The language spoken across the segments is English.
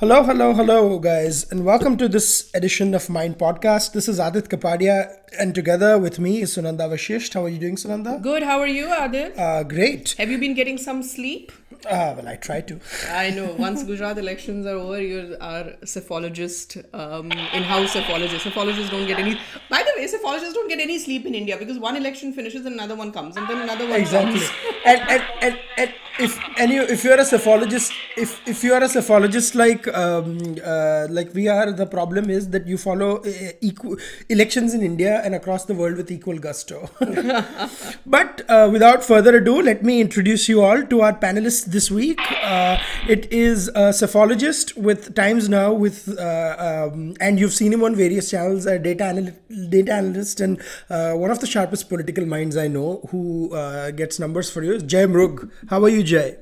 Hello, hello, hello, guys, and welcome to this edition of Mind Podcast. This is Aadit Kapadia, and together with me is Sunanda Vashisht. How are you doing, Sunanda? Good. How are you, Aadit? Uh, great. Have you been getting some sleep? Uh, well, I try to. I know. Once Gujarat elections are over, you're our psephologist, um, in-house psephologist. Psephologists don't get any. By the way, psephologists don't get any sleep in India because one election finishes and another one comes, and then another one Exactly. comes. and, and, and, and if and you, if you're a psephologist, if if you are a psephologist like um, uh, like we are, the problem is that you follow uh, equal elections in India and across the world with equal gusto. but uh, without further ado, let me introduce you all to our panelists this week. Uh, it is a psephologist with Times Now, with uh, um, and you've seen him on various channels, a data anal- data analyst and uh, one of the sharpest political minds I know who uh, gets numbers for you. Jai Mrug. How are you, Jai?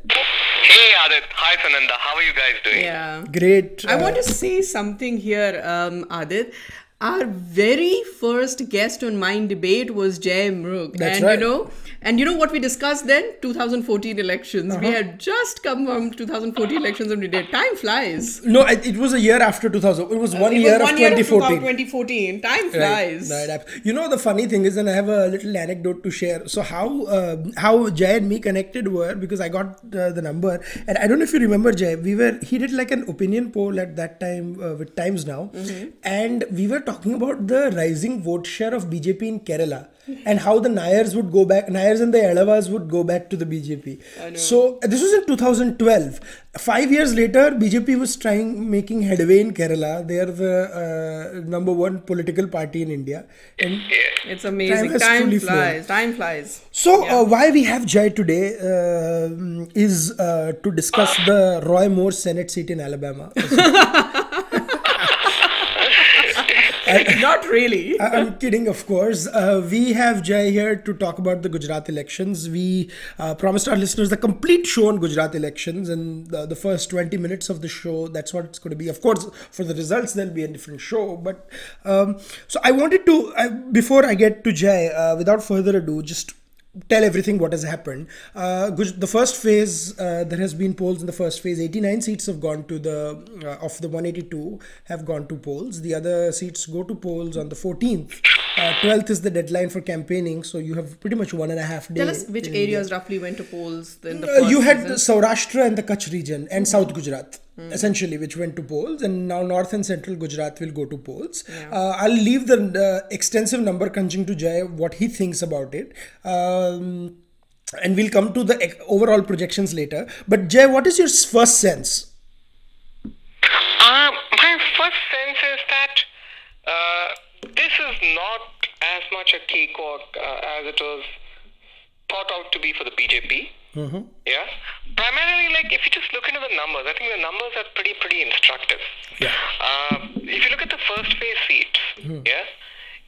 Hey Aadit, hi Sunanda, how are you guys doing? Yeah. Great. I uh, want to say something here, um, Aadit. Our very first guest on Mind Debate was Jai Mrug. That's and right. you know, and you know what we discussed then? 2014 elections. Uh-huh. We had just come from 2014 elections and we did. Time flies. no, it, was a year after 2000. It was one It was year one of year of 2014. 2014. Time flies. right, ab- You know the funny thing is, and I have a little anecdote to share. So how uh, how Jai and me connected were because I got uh, the number, and I don't know if you remember Jai. We were he did like an opinion poll at that time uh, with Times Now, Mm-hmm. and we were talking about the rising vote share of BJP in Kerala and how the Nayars would go back, Nayars and the Elavas would go back to the BJP. So this was in 2012. Five years later, BJP was trying making headway in Kerala. They are the uh, number one political party in India, and It's amazing. Time, truly flies. Time flies. so, uh, why we have Jai today uh, is uh, to discuss the Roy Moore Senate seat in Alabama. Not really. I'm kidding, of course. Uh, we have Jai here to talk about the Gujarat elections. We uh, promised our listeners the complete show on Gujarat elections, and the, the first 20 minutes of the show, that's what it's going to be. Of course, for the results, there'll be a different show. But um, so I wanted to, I, before I get to Jai, uh, without further ado, just tell everything what has happened. Uh, the first phase, uh, there has been polls in the first phase. 89 seats have gone to the uh, of the 182 have gone to polls. The other seats go to polls on the 14th. Uh, 12th is the deadline for campaigning, so you have pretty much one and a half days. Tell us which areas roughly went to polls in the Uh, you had the season. Saurashtra and the Kutch region and South Gujarat. Essentially, which went to polls, and now North and Central Gujarat will go to polls. Uh, I'll leave the uh, extensive number crunching to Jai what he thinks about it, um, and we'll come to the ec- overall projections later. But Jai, what is your first sense? Uh, my first sense is that uh, this is not as much a cakewalk uh, as it was thought out to be for the BJP. Mm-hmm. Yeah. Primarily, like if you just look into the numbers, I think the numbers are pretty pretty instructive. Yeah. Uh, if you look at the first phase seats, mm-hmm. yeah,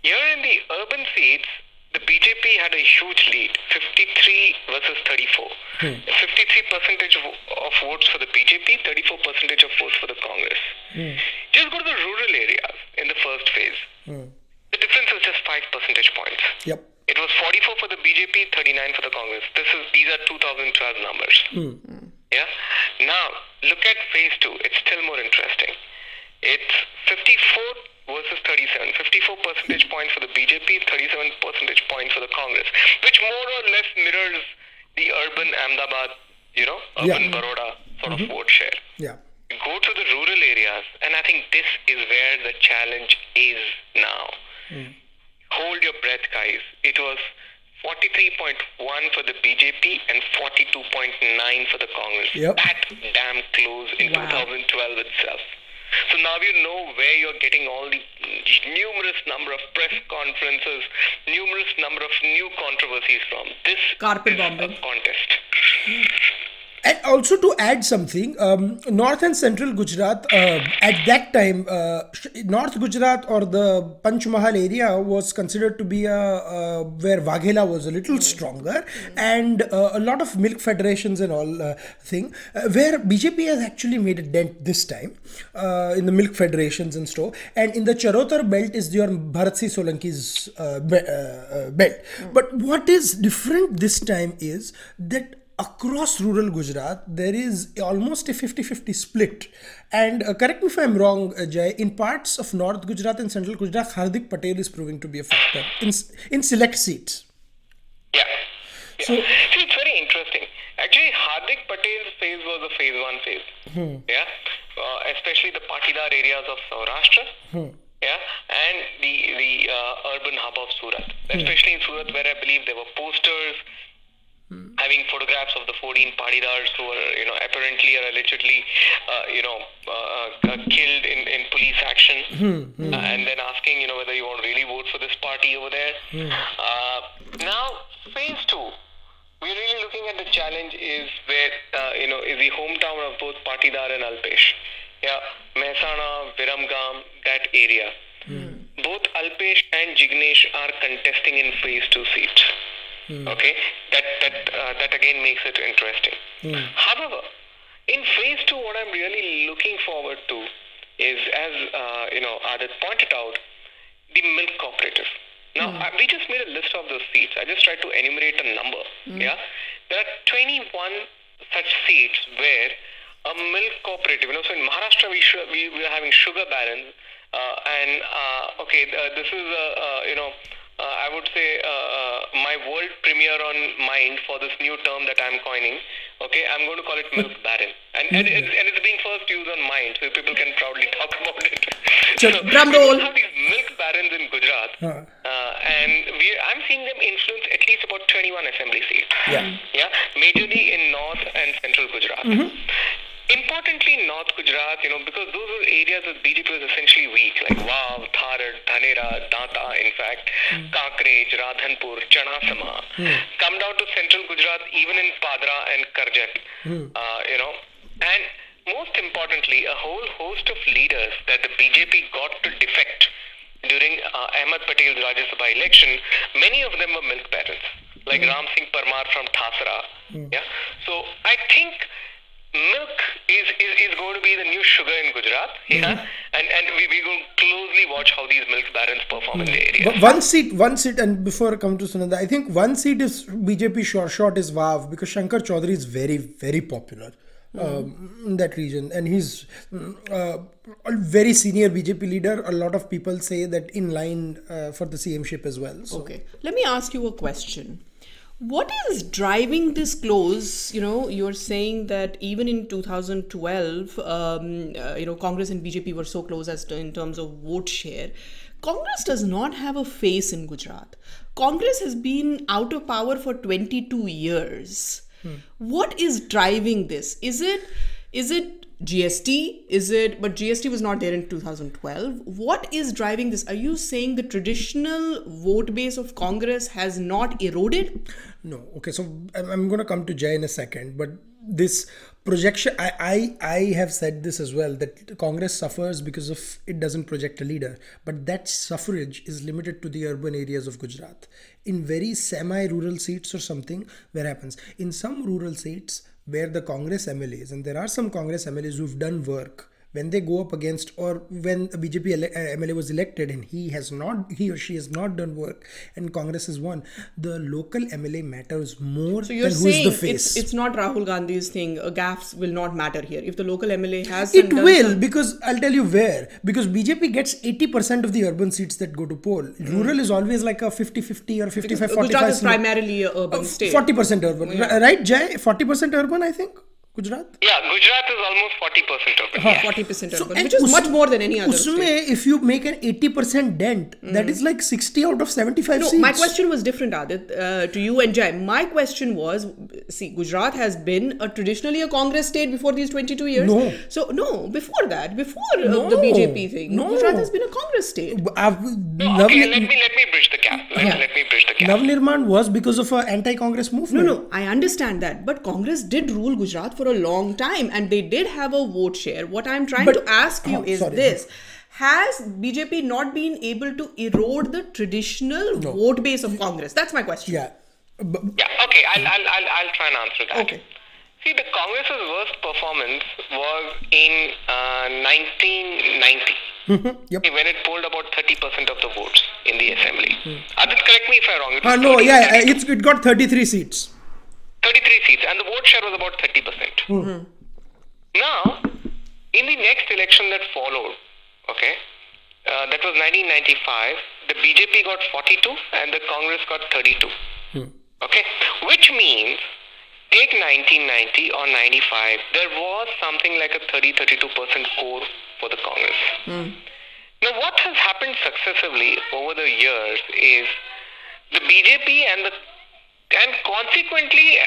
here in the urban seats, the BJP had a huge lead, 53 versus 34. Hmm. 53 percentage of, of votes for the BJP, 34 percentage of votes for the Congress. Hmm. Just go to the rural areas in the first phase. Hmm. The difference is just five percentage points. Yep. It was 44 for the BJP, 39 for the Congress. This is these are 2012 numbers. Hmm. Hmm. Yeah. Now look at phase two. It's still more interesting. It's 54 versus 37. 54 percentage points for the BJP, 37 percentage points for the Congress, which more or less mirrors the urban Ahmedabad, you know, urban Yeah. Baroda sort of mm-hmm. vote share Yeah. go to the rural areas, and I think this is where the challenge is now. Mm. Hold your breath, guys. It was 43.1 for the BJP and 42.9 for the Congress. Yep. That damn close in Wow. 2012 itself. So now you know where you're getting all the numerous number of press conferences, numerous number of new controversies from. This Carpet is bombing. a contest. Mm. And also to add something, um, North and Central Gujarat uh, at that time, uh, North Gujarat or the Panchmahal area was considered to be a, uh, where Waghela was a little stronger, and uh, a lot of milk federations and all uh, thing, uh, where BJP has actually made a dent this time uh, in the milk federations and so. And in the Charotar belt is your Bharat Solanki's uh, be- uh, uh, belt. But what is different this time is that across rural Gujarat, there is almost a 50 50 split. And uh, correct me if I'm wrong, uh, Jai, in parts of North Gujarat and Central Gujarat, Hardik Patel is proving to be a factor in, in select seats. Yeah. yeah. So- See, it's very interesting. Actually, Hardik Patel's phase was a phase one phase. Yeah. Uh, especially the Patidar areas of Saurashtra. Yeah. And the the uh, urban hub of Surat. Especially in Surat, where I believe there were posters having photographs of the 14 Patidars who were, you know, apparently or allegedly, uh, you know, uh, uh, killed in, in police action. Uh, and then asking, you know, whether you want to really vote for this party over there. Uh, now, phase two we're really looking at the challenge is where uh, you know is the hometown of both Patidar and Alpesh. Yeah, Mehsana, Viramgam, that area. Both Alpesh and Jignesh are contesting in phase two seats. Okay, that that uh, that again makes it interesting. However, in phase two, what I'm really looking forward to is, as uh, you know, Aadit pointed out, the milk cooperative. Now, I, we just made a list of those seats. I just tried to enumerate a number. Yeah, there are 21 such seats where a milk cooperative. You know, so in Maharashtra we sh- we, we are having sugar barons, uh, and uh, okay, uh, this is a uh, you know. Uh, I would say uh, uh, my world premiere on mind for this new term that I'm coining. Okay, I'm going to call it milk baron, and and, it's, and it's being first used on mind, so people can proudly talk about it. Sure. so, Drum we roll. have these milk barons in Gujarat, Huh. uh, and we I'm seeing them influence at least about 21 assembly seats. Yeah. Yeah, majorly in North and Central Gujarat. Importantly, North Gujarat, you know, because those were areas that BJP was essentially weak, like Vav, Tharad, Dhanera, Danta, in fact, hmm. Kakrej, Radhanpur, Chanasma. Hmm. Come down to Central Gujarat, even in Padra and Karjan, hmm. uh, you know, and most importantly, a whole host of leaders that the BJP got to defect during uh, Ahmad Patel's Rajya Sabha election, many of them were milk barons, like Ram Singh Parmar from Thasra. Yeah. So I think milk is, is, is going to be the new sugar in Gujarat. Yeah. And and we, we're going to closely watch how these milk barons perform in the area. But one seat, one seat, and before I come to Sunanda, I think one seat is BJP short short is Vav because Shankar Chaudhary is very very popular um, in that region, and he's uh, a very senior BJP leader. A lot of people say that in line uh, for the CM ship as well. So Okay. Let me ask you a question. What is driving this close? You know, you're saying that even in 2012, um, uh, you know, Congress and BJP were so close as to, in terms of vote share. Congress does not have a face in Gujarat. Congress has been out of power for 22 years. What is driving this? Is it is it GST? Is it but GST was not there in 2012. What is driving this? Are you saying the traditional vote base of Congress has not eroded? No. Okay. So I'm, going to come to Jai in a second, but this projection, I, I, I have said this as well that Congress suffers because of it doesn't project a leader, but that suffrage is limited to the urban areas of Gujarat. In very semi-rural seats or something, where happens in some rural seats where the Congress MLAs and there are some Congress MLAs who've done work when they go up against or when a BJP ele- uh, MLA was elected and he has not he or she has not done work and Congress has won, the local MLA matters more So you're saying the face. it's it's not Rahul Gandhi's thing. Uh, gaffs will not matter here. If the local MLA has it will some- because I'll tell you where because BJP gets 80% of the urban seats that go to poll. Rural is always like a 50-50 or 55-45. Gujarat is primarily a urban state. 40% urban, Yeah. Right? Jai, 40% urban, I think. Gujarat? Yeah, Gujarat is almost 40% urban. 40% urban, which is us- much more than any other usme, state. if you make an 80% dent, mm. that hmm. is like 60 out of 75 no, seats. my question was different, Aadit, uh, to you and Jai. My question was, see, Gujarat has been traditionally a Congress state before these 22 years. No. So, no, before that, before uh, no. uh, the BJP thing, no. Gujarat has been a Congress state. I've, uh, no, okay, Nav- let, me, let me bridge the gap. Let, yeah. let me bridge the gap. Nav Nirman was because of an anti-Congress movement. No, no, I understand that. But Congress did rule Gujarat for a long time and they did have a vote share. What I'm trying But- to ask you Oh, is sorry. this. Has BJP not been able to erode the traditional vote base of Congress? That's my question. Yeah. B- Yeah, okay, I'll, I'll, I'll, I'll try and answer that. Okay. See, the Congress's worst performance was in uh, 1990. Yep. When it polled about 30% of the votes in the assembly. Aadit, correct me if I'm wrong. It Ah, no, 30 yeah, or 32. it's, it got 33 seats. 33 seats, and the vote share was about 30%. Hmm. Hmm. Now, in the next election that followed, okay, uh, that was 1995, the BJP got 42 and the Congress got 32. Hmm. Okay, which means take 1990 or 95, there was something like a 30 32% score for the Congress. Now, what has happened successively over the years is the BJP and the and consequently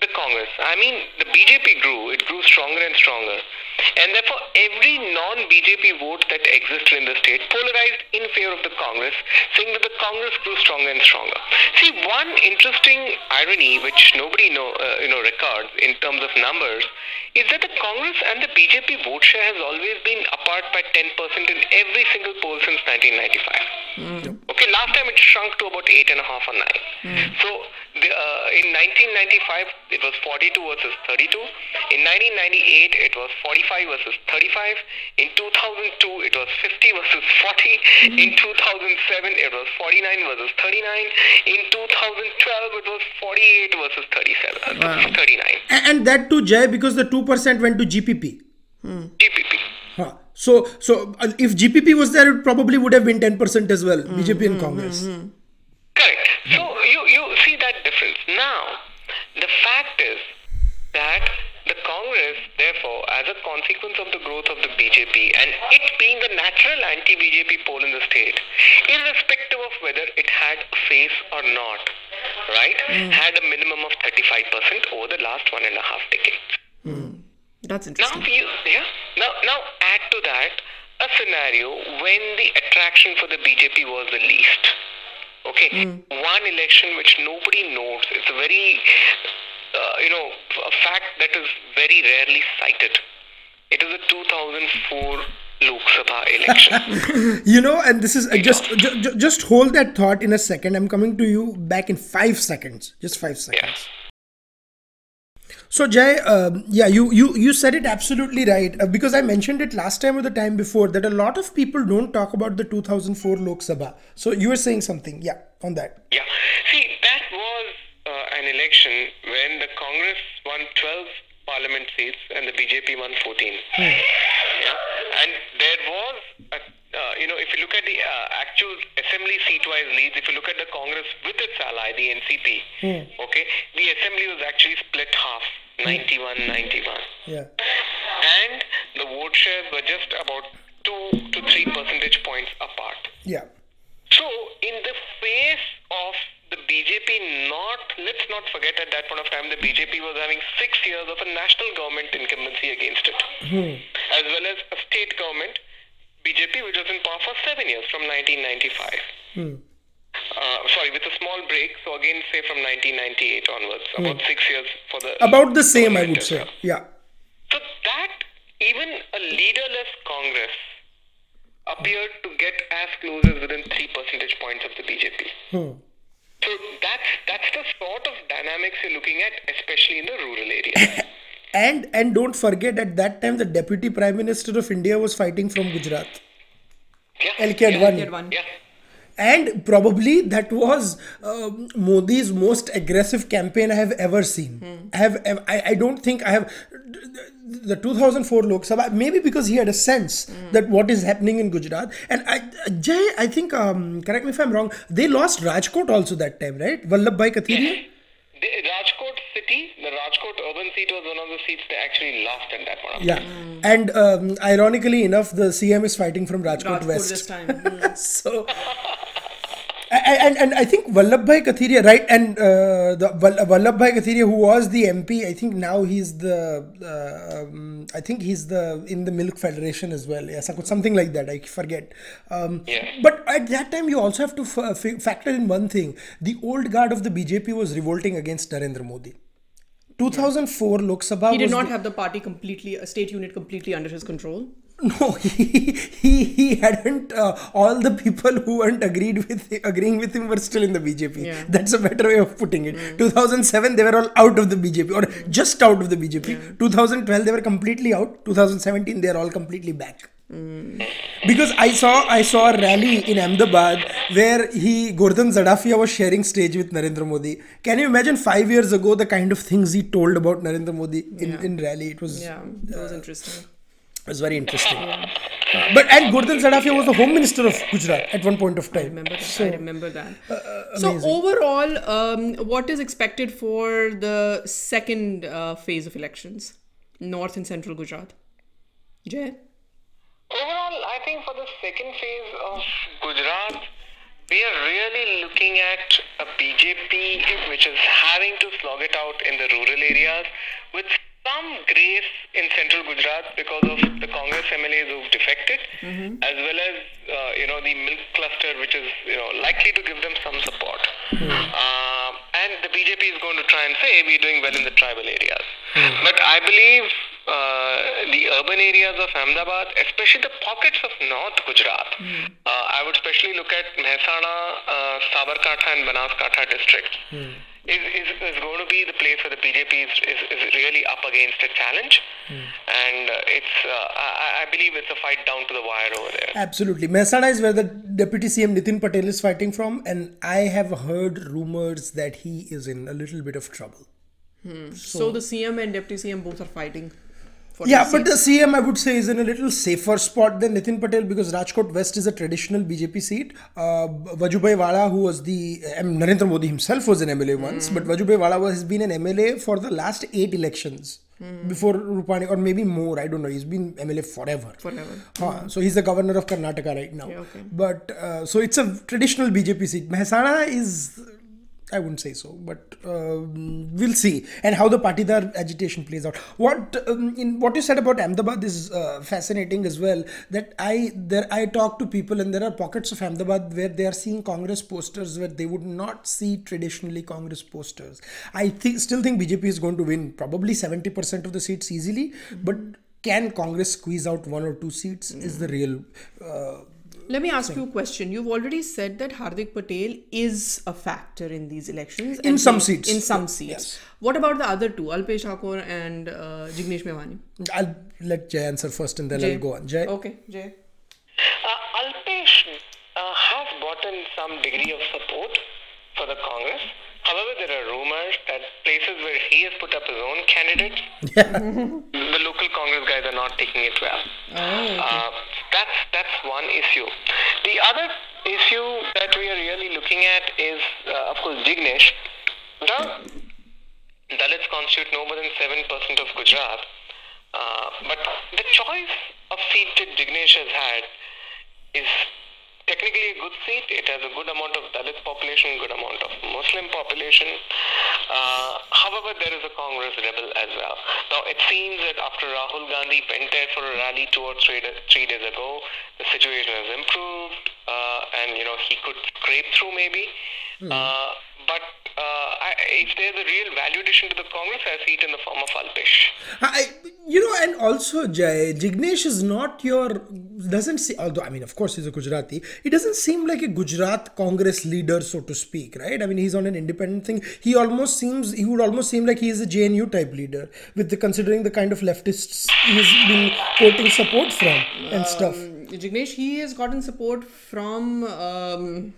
the Congress. I mean, the BJP grew; it grew stronger and stronger, and therefore every non-BJP vote that existed in the state polarized in favor of the Congress, saying that the Congress grew stronger and stronger. See, one interesting irony which nobody know uh, you know records in terms of numbers is that the Congress and the BJP vote share has always been apart by 10% in every single poll since 1995. Okay, last time it shrunk to about eight and a half or nine. So the, uh, in 1995 it was 42 versus 32. In 1998 it was 45 versus 35. In 2002 it was 50 versus 40. In 2007 it was 49 versus 39. In 2012 it was 48 versus 37. uh, 39. A- And that too, Jai, because the 2% went to GPP. GPP. Huh. So, so uh, if GPP was there, it probably would have been 10% as well, BJP and Congress. Correct. So you, you see that difference. Now, the fact is that the Congress, therefore, as a consequence of the growth of the BJP and it being the natural anti-BJP pole in the state, irrespective of whether it had face or not, right, mm. had a minimum of 35% over the last one and a half decades. Mm. That's Now interesting. you yeah. Now now add to that a scenario when the attraction for the BJP was the least. Okay, one election which nobody knows. It's a very uh, you know a fact that is very rarely cited. It is the 2004 Lok Sabha election. You know, and this is uh, just ju- ju- just hold that thought in a second. I'm coming to you back in five seconds. Just five seconds. So Jai, um, yeah, you, you you said it absolutely right uh, because I mentioned it last time or the time before that a lot of people don't talk about the 2004 Lok Sabha. So you were saying something, yeah, on that. Yeah. See, that was uh, an election when the Congress won 12 parliament seats and the BJP won 14. Yeah. And there was, a, uh, you know, if you look at the uh, actual assembly seat-wise leads, if you look at the Congress with its ally, the NCP, okay, the assembly was actually split half, 91-91 Yeah. and the vote shares were just about two to three percentage points apart. Yeah. So, in the face of the BJP not, let's not forget at that point of time, the BJP was having six years of a national government incumbency against it, as well as a state government, BJP, which was in power for seven years from 1995. Hmm. Uh, sorry, with a small break, so again, say from 1998 onwards, about six years for the. About the same, I would say. Yeah. So that even a leaderless Congress appeared to get as close as within three percentage points of the BJP. Hmm. So that's that's the sort of dynamics you're looking at, especially in the rural areas. And and don't forget at that time the deputy prime minister of India was fighting from Gujarat. yeah. LK yeah. Advani. Get one. Yeah. And probably that was um, Modi's most aggressive campaign I have ever seen. I have, I, I don't think I have the 2004 Lok Sabha. Maybe because he had a sense that what is happening in Gujarat. And I, Jai, I think, um, correct me if I'm wrong. They lost Rajkot also that time, right? Vallabhbhai Kathiria. The Rajkot city, the Rajkot urban seat was one of the seats they actually lost in that point. of Yeah, time. and um, ironically enough, the CM is fighting from Rajkot, Rajkot West. this time. Mm. so and, and I think Vallabhbhai Kathiria, right? And uh, the Vallabhbhai Kathiria, who was the MP, I think now he's the, uh, um, I think he's the in the Milk Federation as well. Yeah, some- something like that. I forget. Um, Yeah. But at that time, you also have to f- f- factor in one thing: the old guard of the BJP was revolting against Narendra Modi. 2004 Lok Sabha. He did was not the- have the party completely, a state unit completely under his control. No, he he, he hadn't. Uh, all the people who weren't agreed with agreeing with him were still in the BJP. Yeah. That's a better way of putting it. Mm. 2007, they were all out of the BJP or mm. just out of the BJP. 2012, they were completely out. 2017, they are all completely back. Mm. Because I saw I saw a rally in Ahmedabad where he Gordhan Zadafia was sharing stage with Narendra Modi. Can you imagine five years ago the kind of things he told about Narendra Modi in, Yeah. in rally? It was Yeah, that was uh, interesting. It was very interesting. But and Gordhan Zadafia was the home minister of Gujarat at one point of time. I remember that. So, uh, I remember that. so overall, um, what is expected for the second uh, phase of elections, North and Central Gujarat? Jai? Overall, I think for the second phase of Gujarat, we are really looking at a BJP which is having to slog it out in the rural areas with some grace in central Gujarat because of the Congress MLAs who've defected, as well as uh, you know the milk cluster, which is you know likely to give them some support. Um, and the BJP is going to try and say we're doing well in the tribal areas. But I believe uh, the urban areas of Ahmedabad, especially the pockets of North Gujarat, uh, I would especially look at Mehsana, uh, Sabarkantha, and Banaskantha districts. Is, is, is going to be the place where the BJP is, is, is really up against a challenge, and uh, it's uh, I, I believe it's a fight down to the wire over there. Absolutely. Mehsana is where the Deputy CM Nitin Patel is fighting from, and I have heard rumors that he is in a little bit of trouble. So, the CM and Deputy CM both are fighting. Yeah, but the. CM I would say is in a little safer spot than Nitin Patel because Rajkot West is a traditional BJP seat. Uh, Vajubhai Wala, who was the um, Narendra Modi himself was an MLA once, but Vajubhai Wala has been an MLA for the last eight elections before Rupani, or maybe more. I don't know. He's been MLA forever. Forever. Huh, so he's the governor of Karnataka right now. Yeah, okay. But uh, so it's a traditional BJP seat. Mehsana is, I wouldn't say so, but um, we'll see. And how the Patidar agitation plays out. What um, in what you said about Ahmedabad is uh, fascinating as well. That I there I talk to people and there are pockets of Ahmedabad where they are seeing Congress posters where they would not see traditionally Congress posters. I think still think BJP is going to win probably seventy percent of the seats easily, but can Congress squeeze out one or two seats? Is the real uh, Let me ask you a question. You've already said that Hardik Patel is a factor in these elections. In some he- seats. In some Yeah, seats. yes. What about the other two, Alpesh Thakor and uh, Jignesh Mewani? I'll let Jai answer first and then Jai. I'll go on. Jai. Okay, Jai. Uh, Alpesh uh, has gotten some degree of support for the Congress. There are rumors that places where he has put up his own candidates, the local Congress guys are not taking it well. Uh, that's that's one issue. The other issue that we are really looking at is, uh, of course, Jignesh. Now, Dalits constitute no more than 7% of Gujarat. Uh, but the choice of seat that Jignesh has had is technically a good seat. It has a good amount of Dalit population, good amount of Muslim population. Uh, however, there is a Congress rebel as well. Now, it seems that after Rahul Gandhi went there for a rally two or three, three days ago, the situation has improved, uh, and you know he could scrape through maybe. Uh, but uh, I, if there's a real value addition to the Congress, I see it in the form of Alpesh. I, you know, and also Jai, Jignesh is not your doesn't see. Although I mean, of course, he's a Gujarati. He doesn't seem like a Gujarat Congress leader, so to speak, right? I mean, he's on an independent thing. He almost seems he would almost seem like he is a JNU type leader, with the considering the kind of leftists he's been quoting support from and stuff. Jignesh, he has gotten support from um,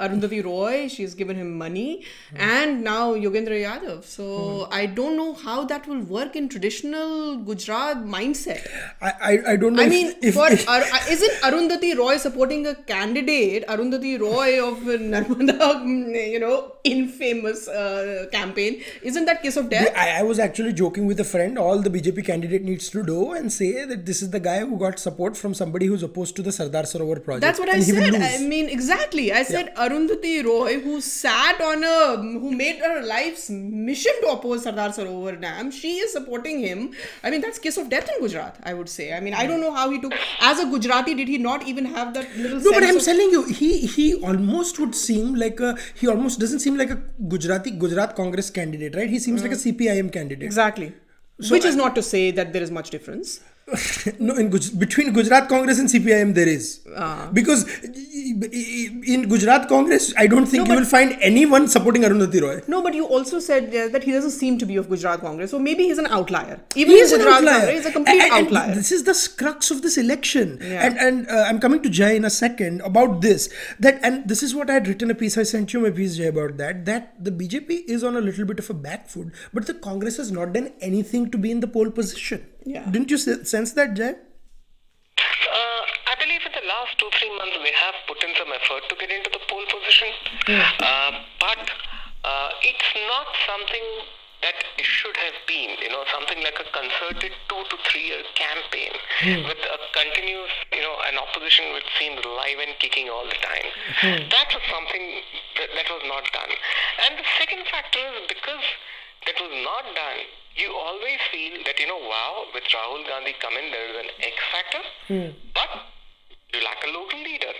Arundhati Roy. She's given him money, and now Yogendra Yadav. So I don't know how that will work in traditional Gujarat mindset. I, I, I don't know. I if- mean, if, for if- Ar- isn't Arundhati Roy supporting a candidate, Arundhati Roy of Narmada, mm, you know, infamous uh, campaign? Isn't that kiss of death? I, I was actually joking with a friend. All the BJP candidate needs to do and say that this is the guy who got support from somebody who's opposed to the Sardar Sarovar project. That's what I and he will said. I mean, exactly. I said Arundhati Roy, who sat on a, who made her life's mission to oppose Sardar Sarovar Dam, she is supporting him. I mean, that's kiss of death in Gujarat, I would say. I mean, I don't know how he took, as a Gujarati, did he not even have that little No, but I'm of- telling you, he he almost would seem like a he almost doesn't seem like a Gujarati Gujarat Congress candidate, right? He seems mm-hmm. like a CPIM candidate. Exactly. Which is not to say that there is much difference. no, in Guj- between Gujarat Congress and CPIM there is Ah. because in Gujarat Congress I don't think you will find anyone supporting Arundhati Roy. No, but you also said uh, that he doesn't seem to be of Gujarat Congress, so maybe he's an outlier. Even He is an Gujarat outlier. Congress, he's a complete And- and outlier. This is the crux of this election. Yeah. And and uh, I'm coming to Jai in a second about this. That and this is what I had written a piece. I sent you my piece, Jai, about that. That the BJP is on a little bit of a back foot, but the Congress has not done anything to be in the pole position. Yeah. Didn't you sense that, Jai? Uh, I believe in the last two, three months we have put in some effort to get into the pole position. Uh, but uh, it's not something that it should have been, you know, something like a concerted two to three year campaign with a continuous, you know, an opposition which seems live and kicking all the time. That was something that, that was not done. And the second factor is because that was not done, you always feel that, you know, wow, with Rahul Gandhi coming, there is an X factor, but you lack a local leader.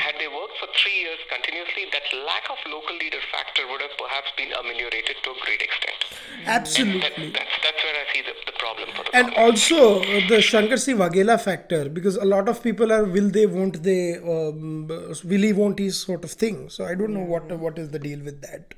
Had they worked for three years continuously, that lack of local leader factor would have perhaps been ameliorated to a great extent. That, Absolutely. that's, that's where I see the, the problem for the And Congress. also uh, the Shankersinh Waghela factor, because a lot of people are will they, won't they, um, will he, won't he sort of thing. So I don't know what what is the deal with that.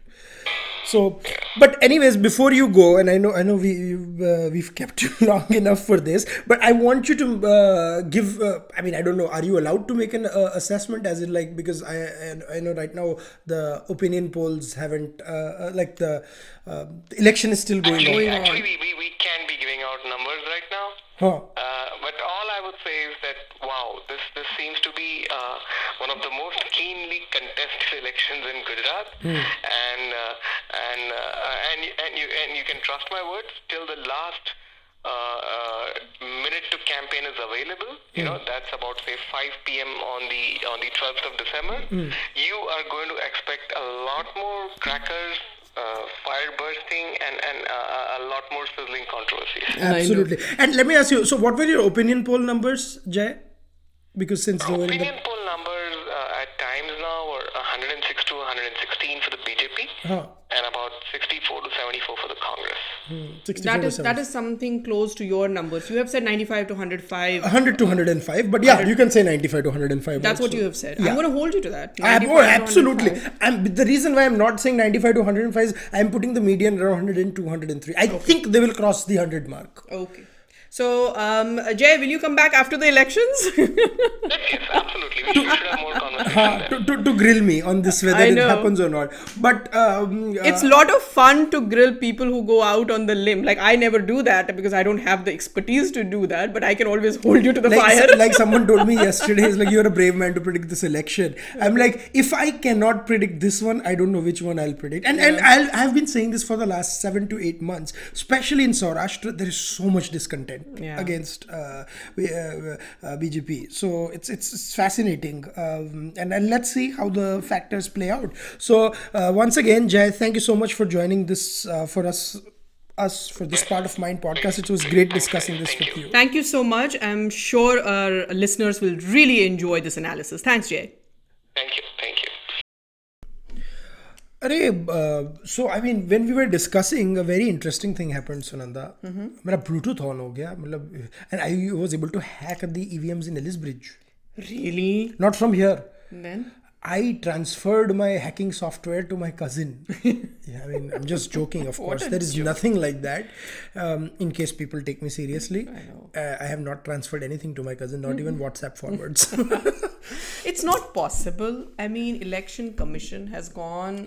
So, but anyways, before you go, and I know I know we uh, we've kept you long enough for this, but I want you to uh, give. Uh, I mean, I don't know. Are you allowed to make an uh, assessment? As in, like, because I I I know right now the opinion polls haven't uh, uh, like the, uh, the election is still going Actually, on. actually we, we, we can be giving out numbers right now. Huh. But all I would say is that wow, this this seems to be uh, one of the most keenly contested elections in Gujarat, and uh, and uh, and and you and you can trust my words. Till the last uh, uh, minute to campaign is available, you know that's about say 5 p.m. on the on the 12th of December. You are going to expect a lot more crackers. Uh, fire bursting and, and uh, a lot more sizzling controversies. Absolutely. And let me ask you so, what were your opinion poll numbers, Jai? Because since they were in Opinion the. poll numbers uh, at times now were 106 to 116 for the BJP Huh. and about 64 to 74 for the Congress. Hmm, 64 That to is that is something close to your numbers. You have said 95 to 105. 100 to 105, but yeah, you can say 95 to 105. That's what you have said. Yeah. I'm going to hold you to that. I have, 95 oh, absolutely. 105. I'm, the reason why I'm not saying 95 to 105 is I'm putting the median around 100 to 103. I think they will cross the 100 mark. Okay. So, um, Jai, will you come back after the elections? Yes, yes, absolutely. We should, have more conversation Uh, to, to, to grill me on this whether it happens or not. But um, uh, it's a lot of fun to grill people who go out on the limb. Like I never do that because I don't have the expertise to do that, but I can always hold you to the like, fire. like someone told me yesterday, it's like you're a brave man to predict this election. I'm like, if I cannot predict this one, I don't know which one I'll predict. And and I'll, I've been saying this for the last seven to eight months, especially in Saurashtra. There is so much discontent Yeah. against uh, uh, uh, BJP. So it's it's, it's fascinating, um, and and let's see how the factors play out. So uh, once again, Jai, thank you so much for joining this uh, for us. Us for this part of Mind podcast. It was great discussing this with you. Thank you so much. I'm sure our listeners will really enjoy this analysis. Thanks, Jai. Thank you. Thank you. अरे so I mean when we were discussing a very interesting thing happened Sunanda मेरा Bluetooth on हो गया मतलब and I was able to hack the EVMs in Alice bridge Really? Not from here Then? I transferred my hacking software to my cousin. yeah, I mean, I'm just joking, of course. a There is nothing like that. Um, in case people take me seriously, I, know. uh, I have not transferred anything to my cousin, not even WhatsApp forwards. It's not possible. I mean, election commission has gone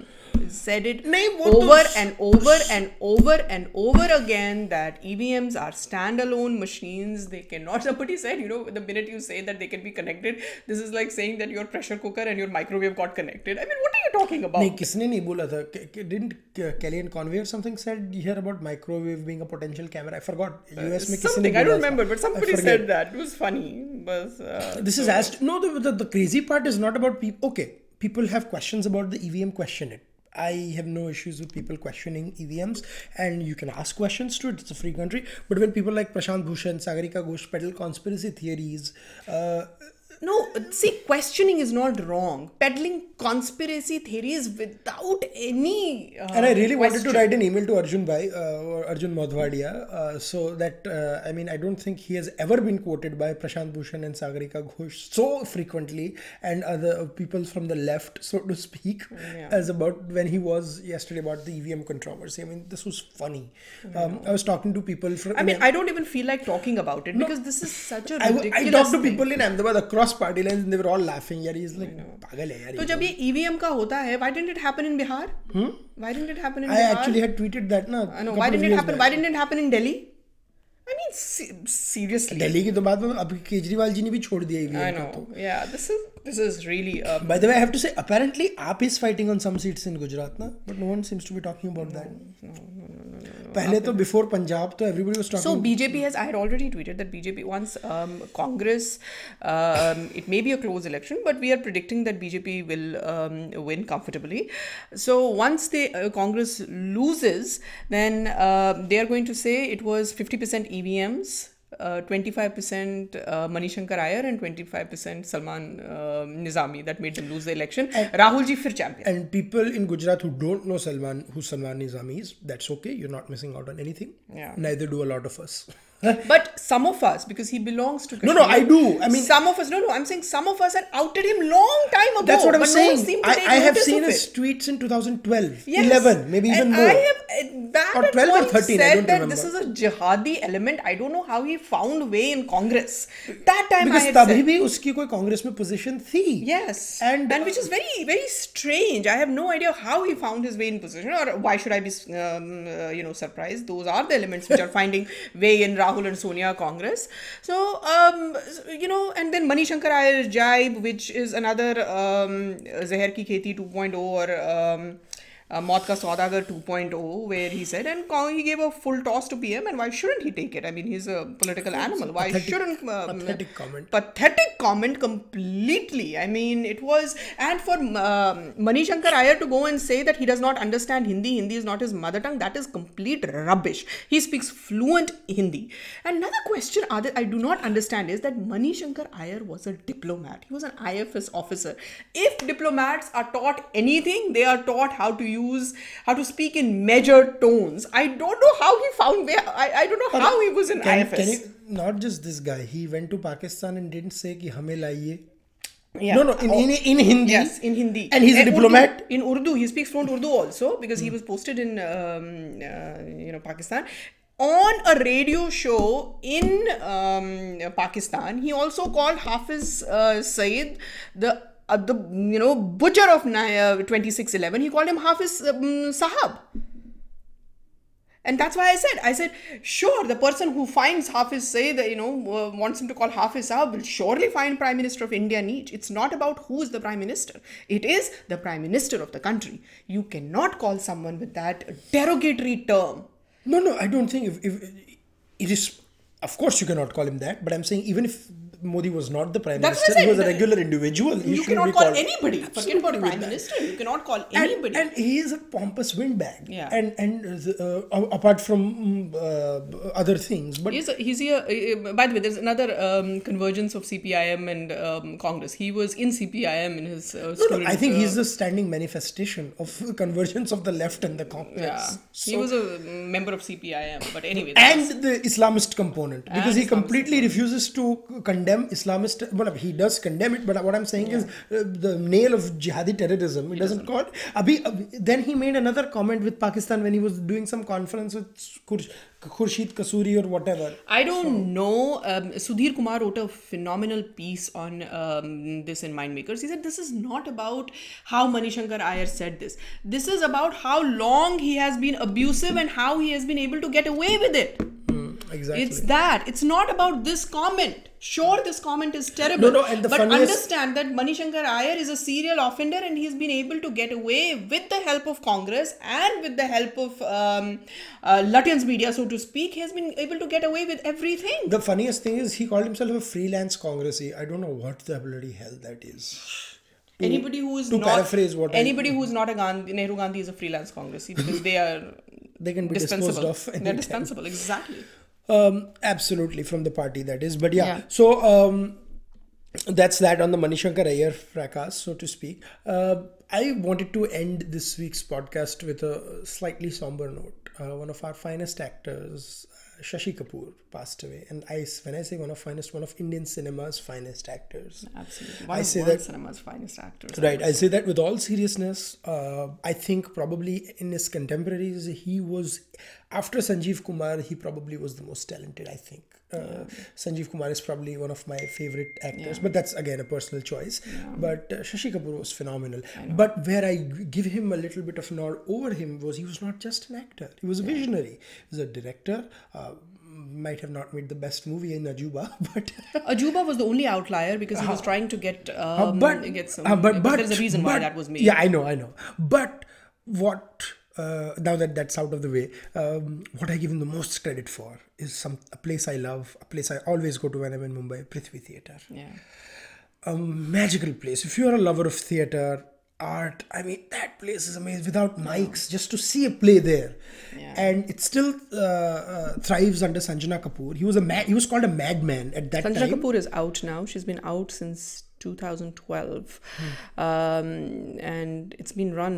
said it over and over and over and over again that EVMs are standalone machines. They cannot. Somebody said, you know, the minute you say that they can be connected, this is like saying that your pressure cooker and your microwave got connected. I mean, what are you talking about? नहीं किसने नहीं बोला didn't Kellyanne Conway or something said here about microwave being a potential camera I forgot uh, US something I don't remember but somebody said that it was funny uh, this is asked. no the, the the crazy part is not about people okay people have questions about the EVM question it i have no issues with people questioning evms and you can ask questions to it. It's a free country. But when people like prashant bhushan sagarika ghosh peddle conspiracy theories uh, no, see, questioning is not wrong. Peddling conspiracy theories without any. Uh, and I really wanted to write an email to Arjun Bhai uh, or Arjun Modhwadia uh, so that uh, I mean I don't think he has ever been quoted by Prashant Bhushan and Sagarika Ghosh so frequently and other people from the left so to speak as about when he was yesterday about the EVM controversy. I mean this was funny. Um, I was talking to people from I mean, I don't even feel like talking about it because this is such a I, ridiculous I talked to people in Ahmedabad across party line and they were all laughing यार is like पागल है यार तो जब ये EVM का होता है why didn't it happen in Bihar हम why didn't it happen in Bihar I actually had tweeted that ना why didn't it happen why didn't it happen in Delhi I mean seriously Delhi की तो बात में अब केजरीवाल जी ने भी छोड़ दिया ईवीएम को तो या this is this is really by the way I have to say apparently AAP is fighting on some seats in Gujarat ना but no one seems to be talking about that पहले तो before Punjab, तो everybody was talking. So BJP has. I had already tweeted that BJP once um, Congress. Um, it may be a close election, but we are predicting that BJP will um, win comfortably. So once the uh, Congress loses, then uh, they are going to say it was fifty percent EVMs. uh, 25% uh, Manishankar Aiyar and 25% Salman uh, Nizami that made them lose the election. Rahul ji fir champion. and people in Gujarat who don't know Salman, who Salman Nizami is, that's okay. You're not missing out on anything. Yeah. Neither do a lot of us But some of us, because he belongs to No, no, Kashmir, I do. I mean- some of us. No, no, I'm saying some of us had outed him long time ago. That's what I'm but saying. No one seemed to I, take I have notice seen of his it. tweets in 2012, Yes. 11, maybe even and more. I have uh, that Or at 12 or point 13, I said don't that this is remember. a jihadi element. I don't know how he found way in Congress. That time Because I had तभी said. भी उसकी कोई कांग्रेस में position थी. Yes, And, and which is very very strange. I have no idea how he found his way in position, or why should I be, um, uh, you know, surprised? Those are the elements which are finding way in Rahul and Sonia Congress. So, um, you know, and then Mani Shankar which is another um, Zahar Ki Kheti 2.0 or. Um, uh, Maut Ka Saudagar 2.0, where he said, and he gave a full toss to PM, and why shouldn't he take it? I mean, he's a political animal. Why pathetic- shouldn't um, pathetic comment. pathetic comment completely. I mean, it was, and for um, Mani Shankar Aiyar to go and say that he does not understand Hindi, Hindi is not his mother tongue, that is complete rubbish. He speaks fluent Hindi. Another question I do not understand is that Mani Shankar Aiyar was a diplomat. He was an IFS officer. If diplomats are taught anything, they are taught how to use, how to speak in measured tones. I don't know how he found where. I, I don't know but how he was in can, IFS. Can you, not just this guy. He went to Pakistan and didn't say ki hame laiye. Yeah. No, no, in, in, oh. in Hindi. Yes, in Hindi. And he's and a diplomat. Urdu, in Urdu. He speaks fluent Urdu also because he hmm. was posted in, um, uh, you know, Pakistan. On a radio show in um, Pakistan, he also called Hafiz uh, Saeed the uh, the you know butcher of uh, 2611. He called him Hafiz um, Sahab. And that's why I said, I said, sure, the person who finds Hafiz say that, you know, uh, wants him to call Hafiz sahab will surely find Prime Minister of India neat. It's not about who is the Prime Minister. It is the Prime Minister of the country. You cannot call someone with that derogatory term. No, no, I don't think if, if it is. Of course, you cannot call him that. But I'm saying even if Modi was not the prime That's minister, he was a regular individual. He you cannot call called anybody. Forget about Prime. Minister. You cannot call anybody. and he is a pompous windbag. Yeah. And and uh, apart from mm, uh, other things, but He's, a, he's here. uh, by the way, there's another um, convergence of CPIM and um, Congress. He was in CPIM in his uh, no, no, I think uh, he's the standing manifestation of the convergence of the left and the Congress. Yeah, So- he was a member of CPIM, but anyway. and the Islamist component because And he completely refuses to condemn Islamist. Well, he does condemn it, but what I'm saying is uh, the nail of jihadi terrorism. He, doesn't, call it. Abhi, abhi- then he made another comment with Pakistan when he was doing some conference with Khur- Khurshid Kasuri or whatever. I don't know. Um, Sudhir Kumar wrote a phenomenal piece on um, this in Mindmakers. He said this is not about how Manishankar Aiyar said this. This is about how long he has been abusive and how he has been able to get away with it. Exactly. It's that. It's not about this comment. Sure, this comment is terrible. No, no, and the but funniest- understand that Manishankar Aiyar is a serial offender and he's been able to get away with the help of Congress and with the help of um, uh, Lutyens media, so to speak. He has been able to get away with everything. the funniest thing is he called himself a freelance congressy. I don't know what the bloody hell that is. anybody who is to not paraphrase what I- anybody who is not a Gandhi, Nehru Gandhi is a freelance Congressy because they are They can be disposed of They're dispensable, exactly. Um, absolutely from the party that is. But yeah, Yeah. so um, that's that on the Manishankar Aiyar fracas, so to speak. Uh, I wanted to end this week's podcast with a slightly somber note. Uh, one of our finest actors, Shashi Kapoor, passed away, and I, when I say one of finest, one of Indian cinema's finest actors. Absolutely. One I of say world that- cinema's finest actors. Right, I say that with all seriousness. Uh, I think probably in his contemporaries, he was after Sanjeev Kumar, he probably was the most talented. I think uh, Sanjeev Kumar is probably one of my favorite actors, but that's again a personal choice. But uh, Shashi Kapoor was phenomenal. But where I give him a little bit of nod over him was he was not just an actor; he was a visionary. He was a director. Uh, might have not made the best movie in Ajooba, but Ajooba was the only outlier because he was trying to get um, but get some. uh, but, but there's a reason why that was made. Yeah, I know, I know. But what uh, now that that's out of the way, um, what I give him the most credit for is some a place I love, a place I always go to when I'm in Mumbai, Prithvi Theatre. Yeah. A magical place. If you're a lover of theatre, art, I mean that place is amazing. Without mics, just to see a play there, and it still uh, uh, thrives under Sanjana Kapoor. He was a mad. He was called a madman at that Sanjana time. Sanjana Kapoor is out now. She's been out since 2012, Hmm. um, and it's been run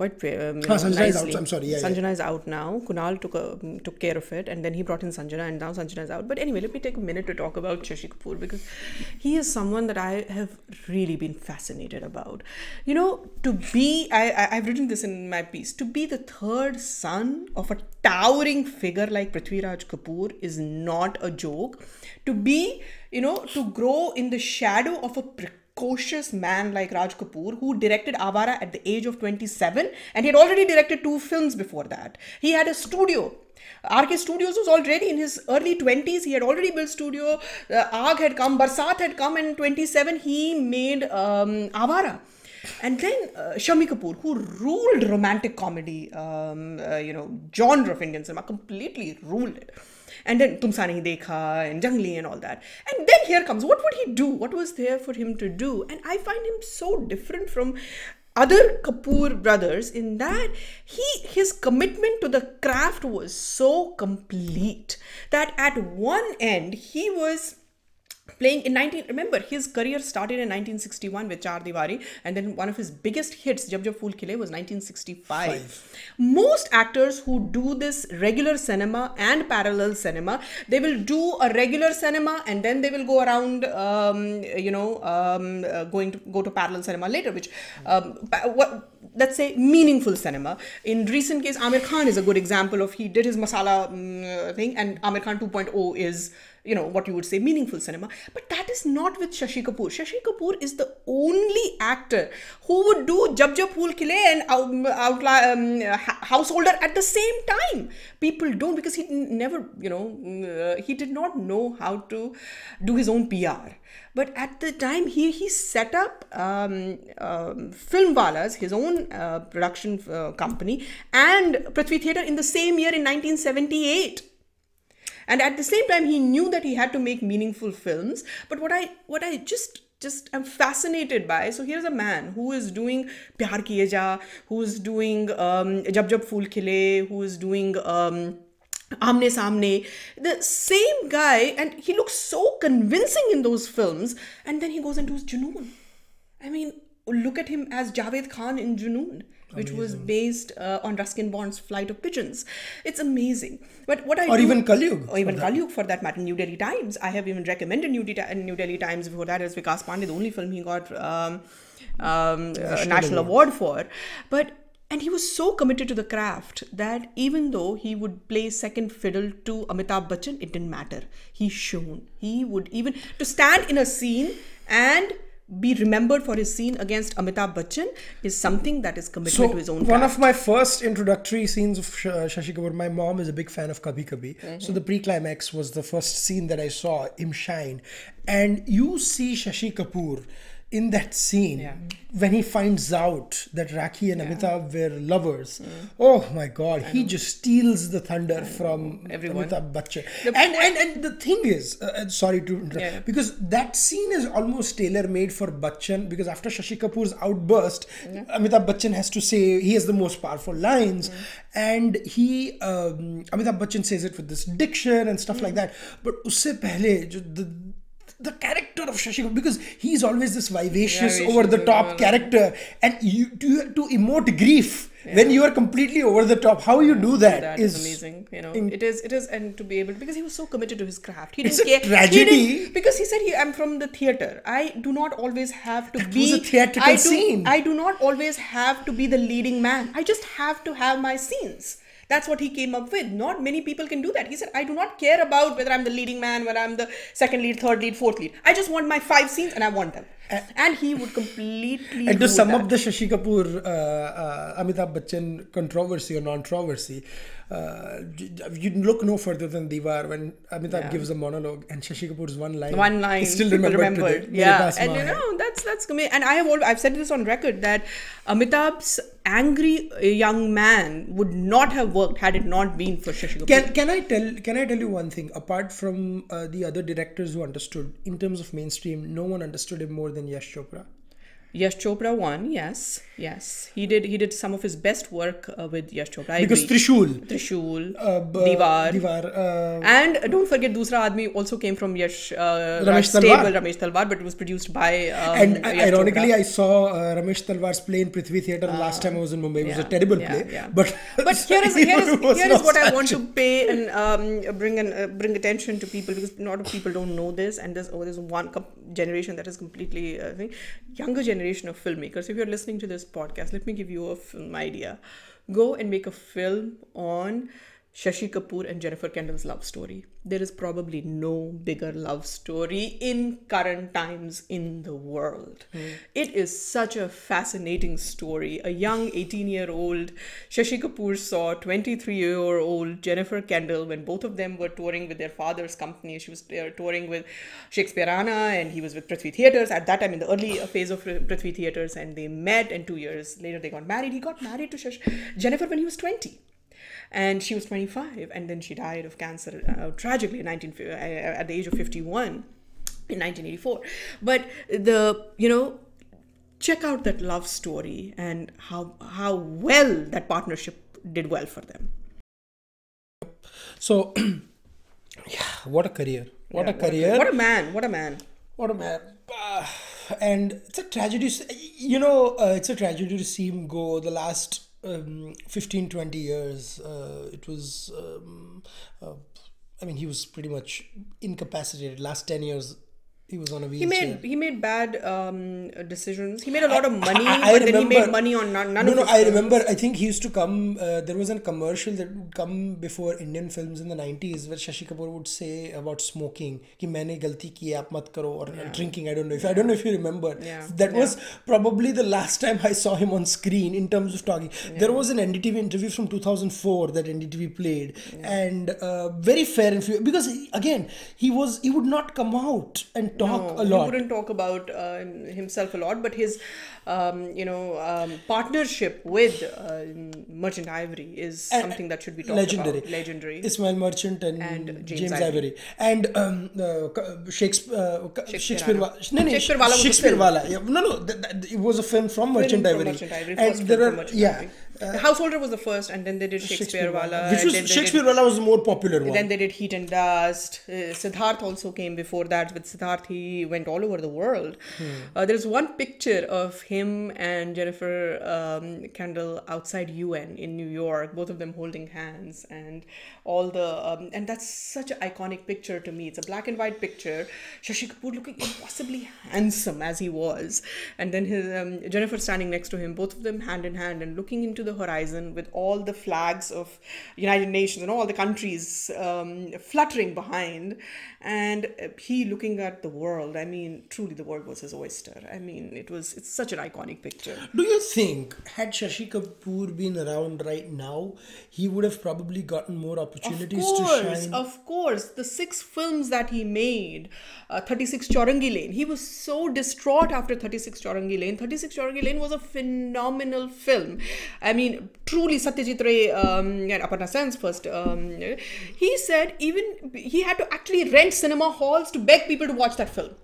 quite um, you Ah, Sanjana is out, nicely. I'm sorry, yeah, yeah. Sanjana is out now. Kunal took a, took care of it, and then he brought in Sanjana, and now Sanjana is out. But anyway, let me take a minute to talk about Shashi Kapoor because he is someone that I have really been fascinated about. You know, to be I, I I've written this in my piece to be the third son of a towering figure like Prithviraj Kapoor is not a joke. To be, you know, to grow in the shadow of a precocious man like Raj Kapoor, who directed Avara at the age of 27, and he had already directed two films before that. He had a studio. RK Studios was already in his early 20s. He had already built studio. Uh, Aag had come, Barsat had come, and in 27 he made um, Avara. And then uh, Shami Kapoor, who ruled romantic comedy, um, uh, you know, genre of Indian cinema, completely ruled it. And then Tumsa Nahi Dekha and Jangli and all that. And then here comes, what would he do? What was there for him to do? And I find him so different from other Kapoor brothers in that he his commitment to the craft was so complete that at one end he was playing in 19 remember his career started in 1961 with Char Diwari and then one of his biggest hits Jab Jab Phool Khile was 1965 most actors who do this regular cinema and parallel cinema they will do a regular cinema and then they will go around um, you know um, uh, going to go to parallel cinema later which um, what let's say meaningful cinema. In recent case Aamir Khan is a good example of he did his masala mm, thing and Aamir Khan 2.0 is you know what you would say meaningful cinema. But that is not with shashi kapoor. Shashi kapoor is the only actor who would do jab jab phool khile and um, outli- um, householder at the same time. People don't because he never you know uh, he did not know how to do his own pr but at the time he he set up um, um, filmwalas his own uh, production uh, company and prithvi theatre in the same year in 1978 and at the same time he knew that he had to make meaningful films. But what i what i just just am fascinated by so here's a man who is doing pyar kiye ja who is doing um, jab jab phool khile who is doing um, Amne Samne, the same guy, and he looks so convincing in those films, and then he goes into his Junoon. I mean, look at him as Javed Khan in Junoon, which was based uh, on Ruskin Bond's Flight of Pigeons. It's amazing. But what I Or do- even Kalyug, or even Kalyug for that matter, New Delhi Times. I have even recommended New, Delhi, New Delhi Times before that as Vikas Pandey, the only film he got um, um, a national award for. But and he was so committed to the craft that even though he would play second fiddle to Amitabh Bachchan, it didn't matter. He shone. He would even to stand in a scene and be remembered for his scene against Amitabh Bachchan is something that is commitment to his own one craft. of my first introductory scenes of Sh- Shashi Kapoor, my mom is a big fan of Kabhi Kabhi. Mm-hmm. So the pre-climax was the first scene that I saw him shine. And you see Shashi Kapoor in that scene Yeah. when he finds out that Rakhi and Amitabh were lovers. Oh my God, he just steals the thunder from Everyone. Amitabh Bachchan. And, and, and the thing is, uh, uh, sorry to interrupt, Yeah. because that scene is almost tailor made for Bachchan because after Shashi Kapoor's outburst, Amitabh Bachchan has to say he has the most powerful lines, and he um, Amitabh Bachchan says it with this diction and stuff like that. But usse pehle, jo the the character of Shashi Kapoor because he's always this vivacious, Vivacious, over the top character, and you to to emote grief when you are completely over the top. How you do that that is is amazing you know. in- it is it is and to be able because he was so committed to his craft. He It's didn't a care he tragedy. didn't- because he said he, i'm from the theater. I do not always have to That be was a theatrical I do, scene. i do not always have to be the leading man. I just have to have my scenes that's what he came up with. Not many people can do that. He said, I do not care about whether I'm the leading man, whether I'm the second lead, third lead, fourth lead. I just want my five scenes and I want them. And he would completely. and to sum that. up the Shashi Kapoor uh, uh, Amitabh Bachchan controversy or non-controversy, uh, you look no further than Diwar when Amitabh Yeah. gives a monologue and Shashi Kapoor's one line. one line is still remembered. remembered. today. Yeah, and you know that's that's ama- and I have al- I've said this on record that Amitabh's angry young man would not have worked had it not been for Shashi Kapoor. Can can I tell can I tell you one thing? Apart from uh, the other directors who understood, in terms of mainstream, no one understood him more than Yash Chopra. Yash Chopra won. Yes, yes, he did. He did some of his best work uh, with Yash Chopra. Because agree. Trishul, Trishul, uh, b- Diwar. Diwar, uh, And uh, don't forget, Dusra Admi also came from Yash uh, Ramesh stable, Talwar. Ramesh Talwar, but it was produced by. Um, and Yash ironically, Chopra. I saw uh, Ramesh Talwar's play in Prithvi Theatre the last time I was in Mumbai. It was a terrible yeah, play, yeah. but but here is here is, here is what I want to pay and um, bring an, uh, bring attention to people because a lot of people don't know this and there's oh, there's one generation that is completely uh, younger generation of filmmakers. If you're listening to this podcast, let me give you a film idea. Go and make a film on Shashi Kapoor and Jennifer Kendall's love story. There is probably no bigger love story in current times in the world. It is such a fascinating story. A young 18 year old Shashi Kapoor saw 23 year old Jennifer Kendall when both of them were touring with their father's company. She was uh, touring with Shakespeareana and he was with Prithvi Theatres at that time in the early phase of Prithvi Theatres and they met and two years later they got married. He got married to Shash- Jennifer when he was 20 and she was 25 and then she died of cancer uh, tragically in 19, uh, at the age of 51 in 1984 but the you know check out that love story and how how well that partnership did well for them So, yeah, what a career! What Yeah, a career! what a man what a man What a man. Ah, and it's a tragedy. You know, uh, it's a tragedy to see him go the last um, 15, 20 years. Uh, it was, um, uh, I mean, he was pretty much incapacitated. Last 10 years, he was on a he wheelchair. made he made bad um, decisions he made a lot of money I- I but then he made remember- money on none, none no, of no, his I films. remember. I think he used to come. Uh, there was a commercial that would come before Indian films in the 90s where Shashi Kapoor would say about smoking कि मैंने गलती की आप मत करो or drinking. I don't know if I don't know if you remember. Yeah, That was probably the last time I saw him on screen in terms of talking. There was an NDTV interview from 2004 that NDTV played, and uh, very fair and few because he- again he was he would not come out and talk No, a He wouldn't talk about uh, himself a lot, but his, um, you know, um, partnership with uh, Merchant Ivory is something that should be talked legendary. about. Legendary. Ismail Merchant and, And James, James Ivory. Ivory. And um, uh, Shakespeare, uh, Shakespeare, Shakespeare no, no, Shakespeare Wala Shakespeare. Wala. Yeah, no, no, th- th- it was a film from Merchant Film Ivory. from Merchant Ivory. and there are, yeah, Ivory. The Householder was the first, and then they did Shakespeare, Wala. which was they did- Shakespeare Wala was the more popular one. then they did Heat and Dust. Uh, Siddharth also came before that. With Siddharth, he went all over the world. Hmm. Uh, there's one picture of him and Jennifer um, Kendall outside UN in New York, both of them holding hands, and all the um, and that's such an iconic picture to me. It's a black and white picture. Shashi Kapoor looking impossibly handsome as he was, and then his um, Jennifer standing next to him, both of them hand in hand and looking into the horizon with all the flags of United Nations and all the countries um, fluttering behind, and uh, he looking at the world. I mean, truly, the world was his oyster. I mean, it was it's such an iconic picture. Do you think had Shashi Kapoor been around right now, he would have probably gotten more opportunities of course, to shine? Of course, the six films that he made, uh, 36 Chaurangi Lane, he was so distraught after 36 Chaurangi Lane. 36 Chaurangi Lane was a phenomenal film. I mean, truly, Satyajit Ray um, and Aparna first, um, he said even he had to actually rent cinema halls to beg people to watch that film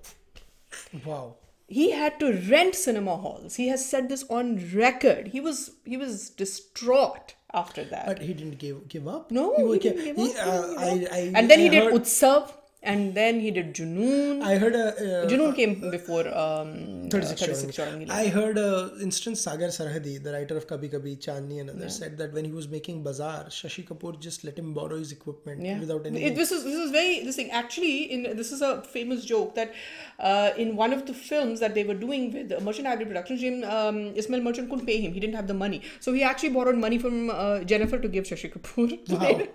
wow. he had to rent cinema halls he has said this on record he was he was distraught after that But he didn't give give up. no, he, he, didn't give- he, up, uh, he didn't I. I, and then he I did heard- Utsav, and then he did Junoon. I heard a uh, Junoon came before um, 36 uh. I heard a instance Sagar Sarhadi, the writer of Kabhi Kabhi, Chandni and others, said that when he was making Bazaar, Shashi Kapoor just let him borrow his equipment yeah. without any. It, this is this is very this thing actually in this is a famous joke that uh, in one of the films that they were doing with Merchant Ivory Productions, Jim um, Ismail Merchant couldn't pay him. He didn't have the money, so he actually borrowed money from uh, Jennifer to give Shashi Kapoor. Later,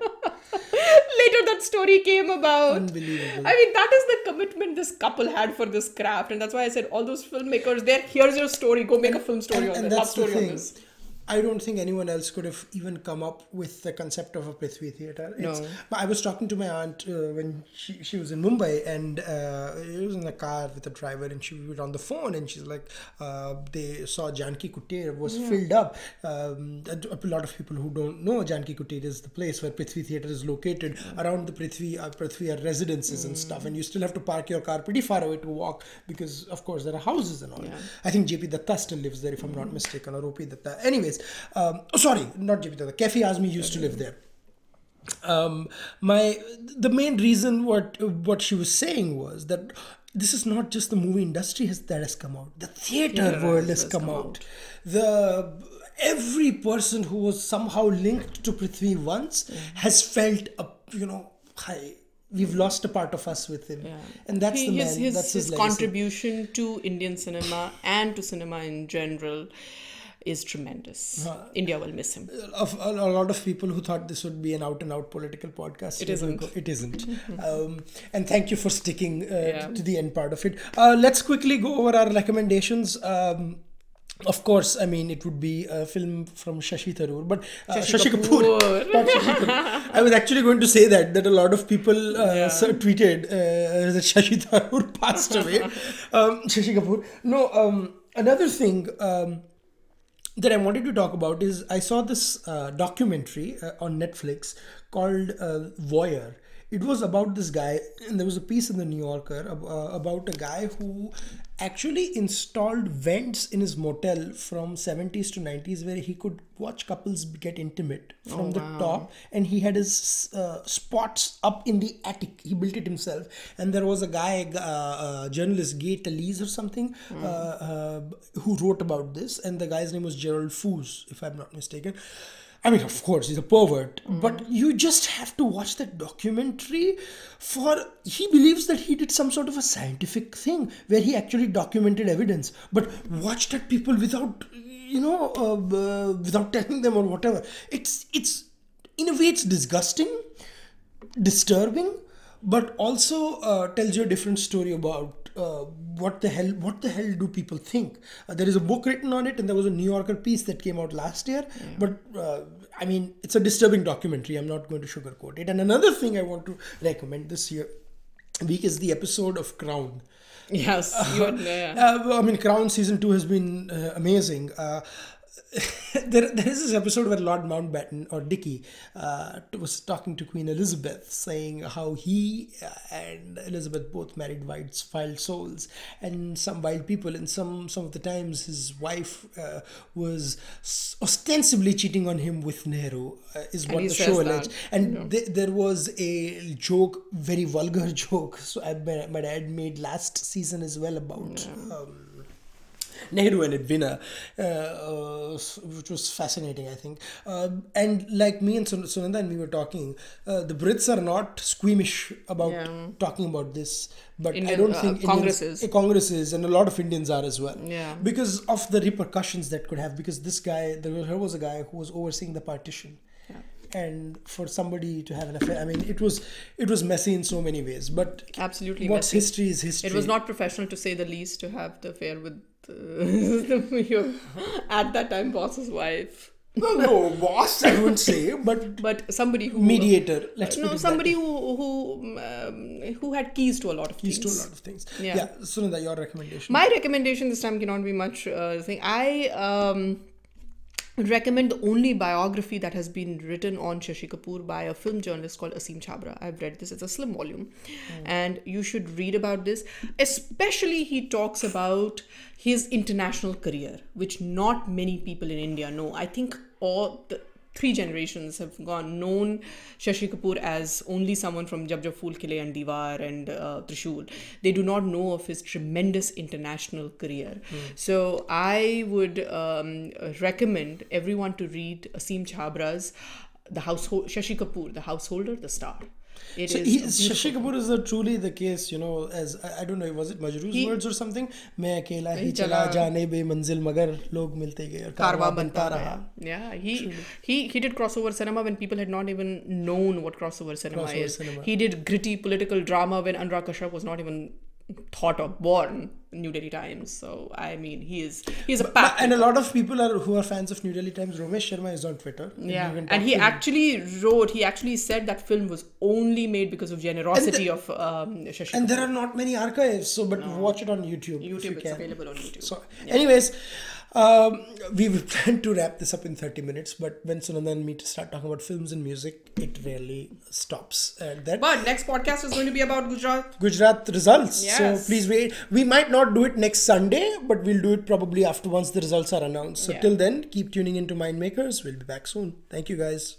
later that story came about. Unbelievable. I mean, that is the commitment this couple had for this craft, and that's why I said all those filmmakers. There, here's your story. Go make a film story and, on and this. Love that's the story on this. I don't think anyone else could have even come up with the concept of a Prithvi theatre. It's, No. I was talking to my aunt uh, when she, she was in Mumbai and uh, it was in a car with a driver and she was on the phone and she's like, uh, they saw Janki Kutir was filled up. Um, a, lot of people who don't know Janki Kutir is the place where Prithvi theatre is located. Around the Prithvi, uh, Prithvi are residences and stuff and you still have to park your car pretty far away to walk because of course there are houses and all. I think JP Datta still lives there if I'm not mistaken or OP Datta. Anyways, um, oh sorry, not JP Datta. Kaifi Azmi used to live there um, my the main reason what what she was saying was that this is not just the movie industry has, that has come out the theater world has come, out. the every person who was somehow linked to prithvi once has felt a you know hi we've lost a part of us with him yeah. and that's He- the man his, his, that's his his, contribution to Indian cinema and to cinema in general is tremendous. India will miss him. of a, a lot of people who thought this would be an out and out political podcast. It isn't. It isn't. um, and thank you for sticking uh, Yeah. to the end part of it. Uh, let's quickly go over our recommendations. Um, of course, I mean it would be a film from Shashi Tharoor, but uh, Shashi Shashi, Kapoor. Kapoor. not Shashi Tharoor. I was actually going to say that that a lot of people uh, Yeah. tweeted uh, that Shashi Tharoor passed away. um, Shashi Kapoor. No. Um, another thing. Um, that I wanted to talk about is I saw this uh, documentary uh, on Netflix called uh, Voyeur. It was about this guy, and there was a piece in the New Yorker uh, about a guy who actually installed vents in his motel from 70s to 90s where he could watch couples get intimate from the top. And he had his uh, spots up in the attic. He built it himself. And there was a guy uh, uh, journalist gay talese or something uh, uh, who wrote about this. And the guy's name was gerald foos if i'm not mistaken I mean, of course, he's a pervert, but you just have to watch that documentary for. He believes that he did some sort of a scientific thing where he actually documented evidence, but watched at people without, you know, uh, uh, without telling them or whatever. It's it's in a way it's disgusting, disturbing, but also uh, tells you a different story about uh, what the hell what the hell do people think. Uh, there is a book written on it, and there was a New Yorker piece that came out last year. But uh, I mean, it's a disturbing documentary. I'm not going to sugarcoat it. And another thing I want to recommend this year week is the episode of Crown. Yes, you are, yeah. Uh, I mean, Crown season two has been uh, amazing. There, there is this episode where Lord Mountbatten or Dicky uh, was talking to Queen Elizabeth, saying how he uh, and Elizabeth both married wild, wild souls and some wild people, and some some of the times his wife uh, was ostensibly cheating on him with Nehru, uh, is what the show alleged. And th- there was a joke, very vulgar joke. So I, my, my dad made last season as well about. Um, Nehru and Edwina, uh, uh, which was fascinating, I think. Um and like me and Sun- Sunanda and we were talking, uh, the Brits are not squeamish about Yeah. talking about this, but I don't uh, think Congresses. Indians- is. uh, Congress and a lot of Indians are as well. Yeah. Because of the repercussions that could have. Because this guy, there was, a guy who was overseeing the partition and for somebody to have an affair i mean it was it was messy in so many ways but Absolutely what's messy. history is history It was not professional to say the least to have the affair with your at that time boss's wife, no, no boss i wouldn't say but but somebody who mediator let's no somebody who who um, who had keys to a lot of Keys things. to a lot of things Yeah. yeah, Sunanda, your recommendation My recommendation this time cannot be much uh, thing. I um, recommend the only biography that has been written on Shashi Kapoor by a film journalist called Aseem Chhabra. I've read this. It's a slim volume, hmm. and you should read about this. Especially, he talks about his international career, which not many people in India know. I think all the three generations have gone known Shashi Kapoor as only someone from Jab Jab Phool Khile and Diwar and uh, Trishul. They do not know of his tremendous international career. So I would um, recommend everyone to read Aseem Chhabra's The Household Shashi Kapoor, The Householder, The Star. It so is Shashi Kapoor is a truly the case, you know, as I, I don't know, was it Majrooh's he, words or something? मैं अकेला ही चला जाने बे मंजिल मगर लोग मिलते गए कारवा बनता रहा. Yeah, he truly. he he did crossover cinema when people had not even known what crossover cinema crossover is. Cinema. He did gritty political drama when Anurag Kashyap was not even thought of born. New Delhi Times. So I mean, he is he is a But- and a lot of people are who are fans of New Delhi Times. Romesh Sharma is on Twitter. yeah, and he to him. actually wrote. He actually said that film was only made because of generosity of um. And there are not many archives, so but watch it on YouTube. YouTube, you it's available on YouTube. So, anyways, um, we planned to wrap this up in 30 minutes, but when Sunanda and me start talking about films and music, it rarely stops. And that but next podcast is going to be about Gujarat. Gujarat results. Yes. So please wait. We might not do it next Sunday, but we'll do it probably after once the results are announced. So Yeah. till then, keep tuning into Mind Makers. We'll be back soon. Thank you guys.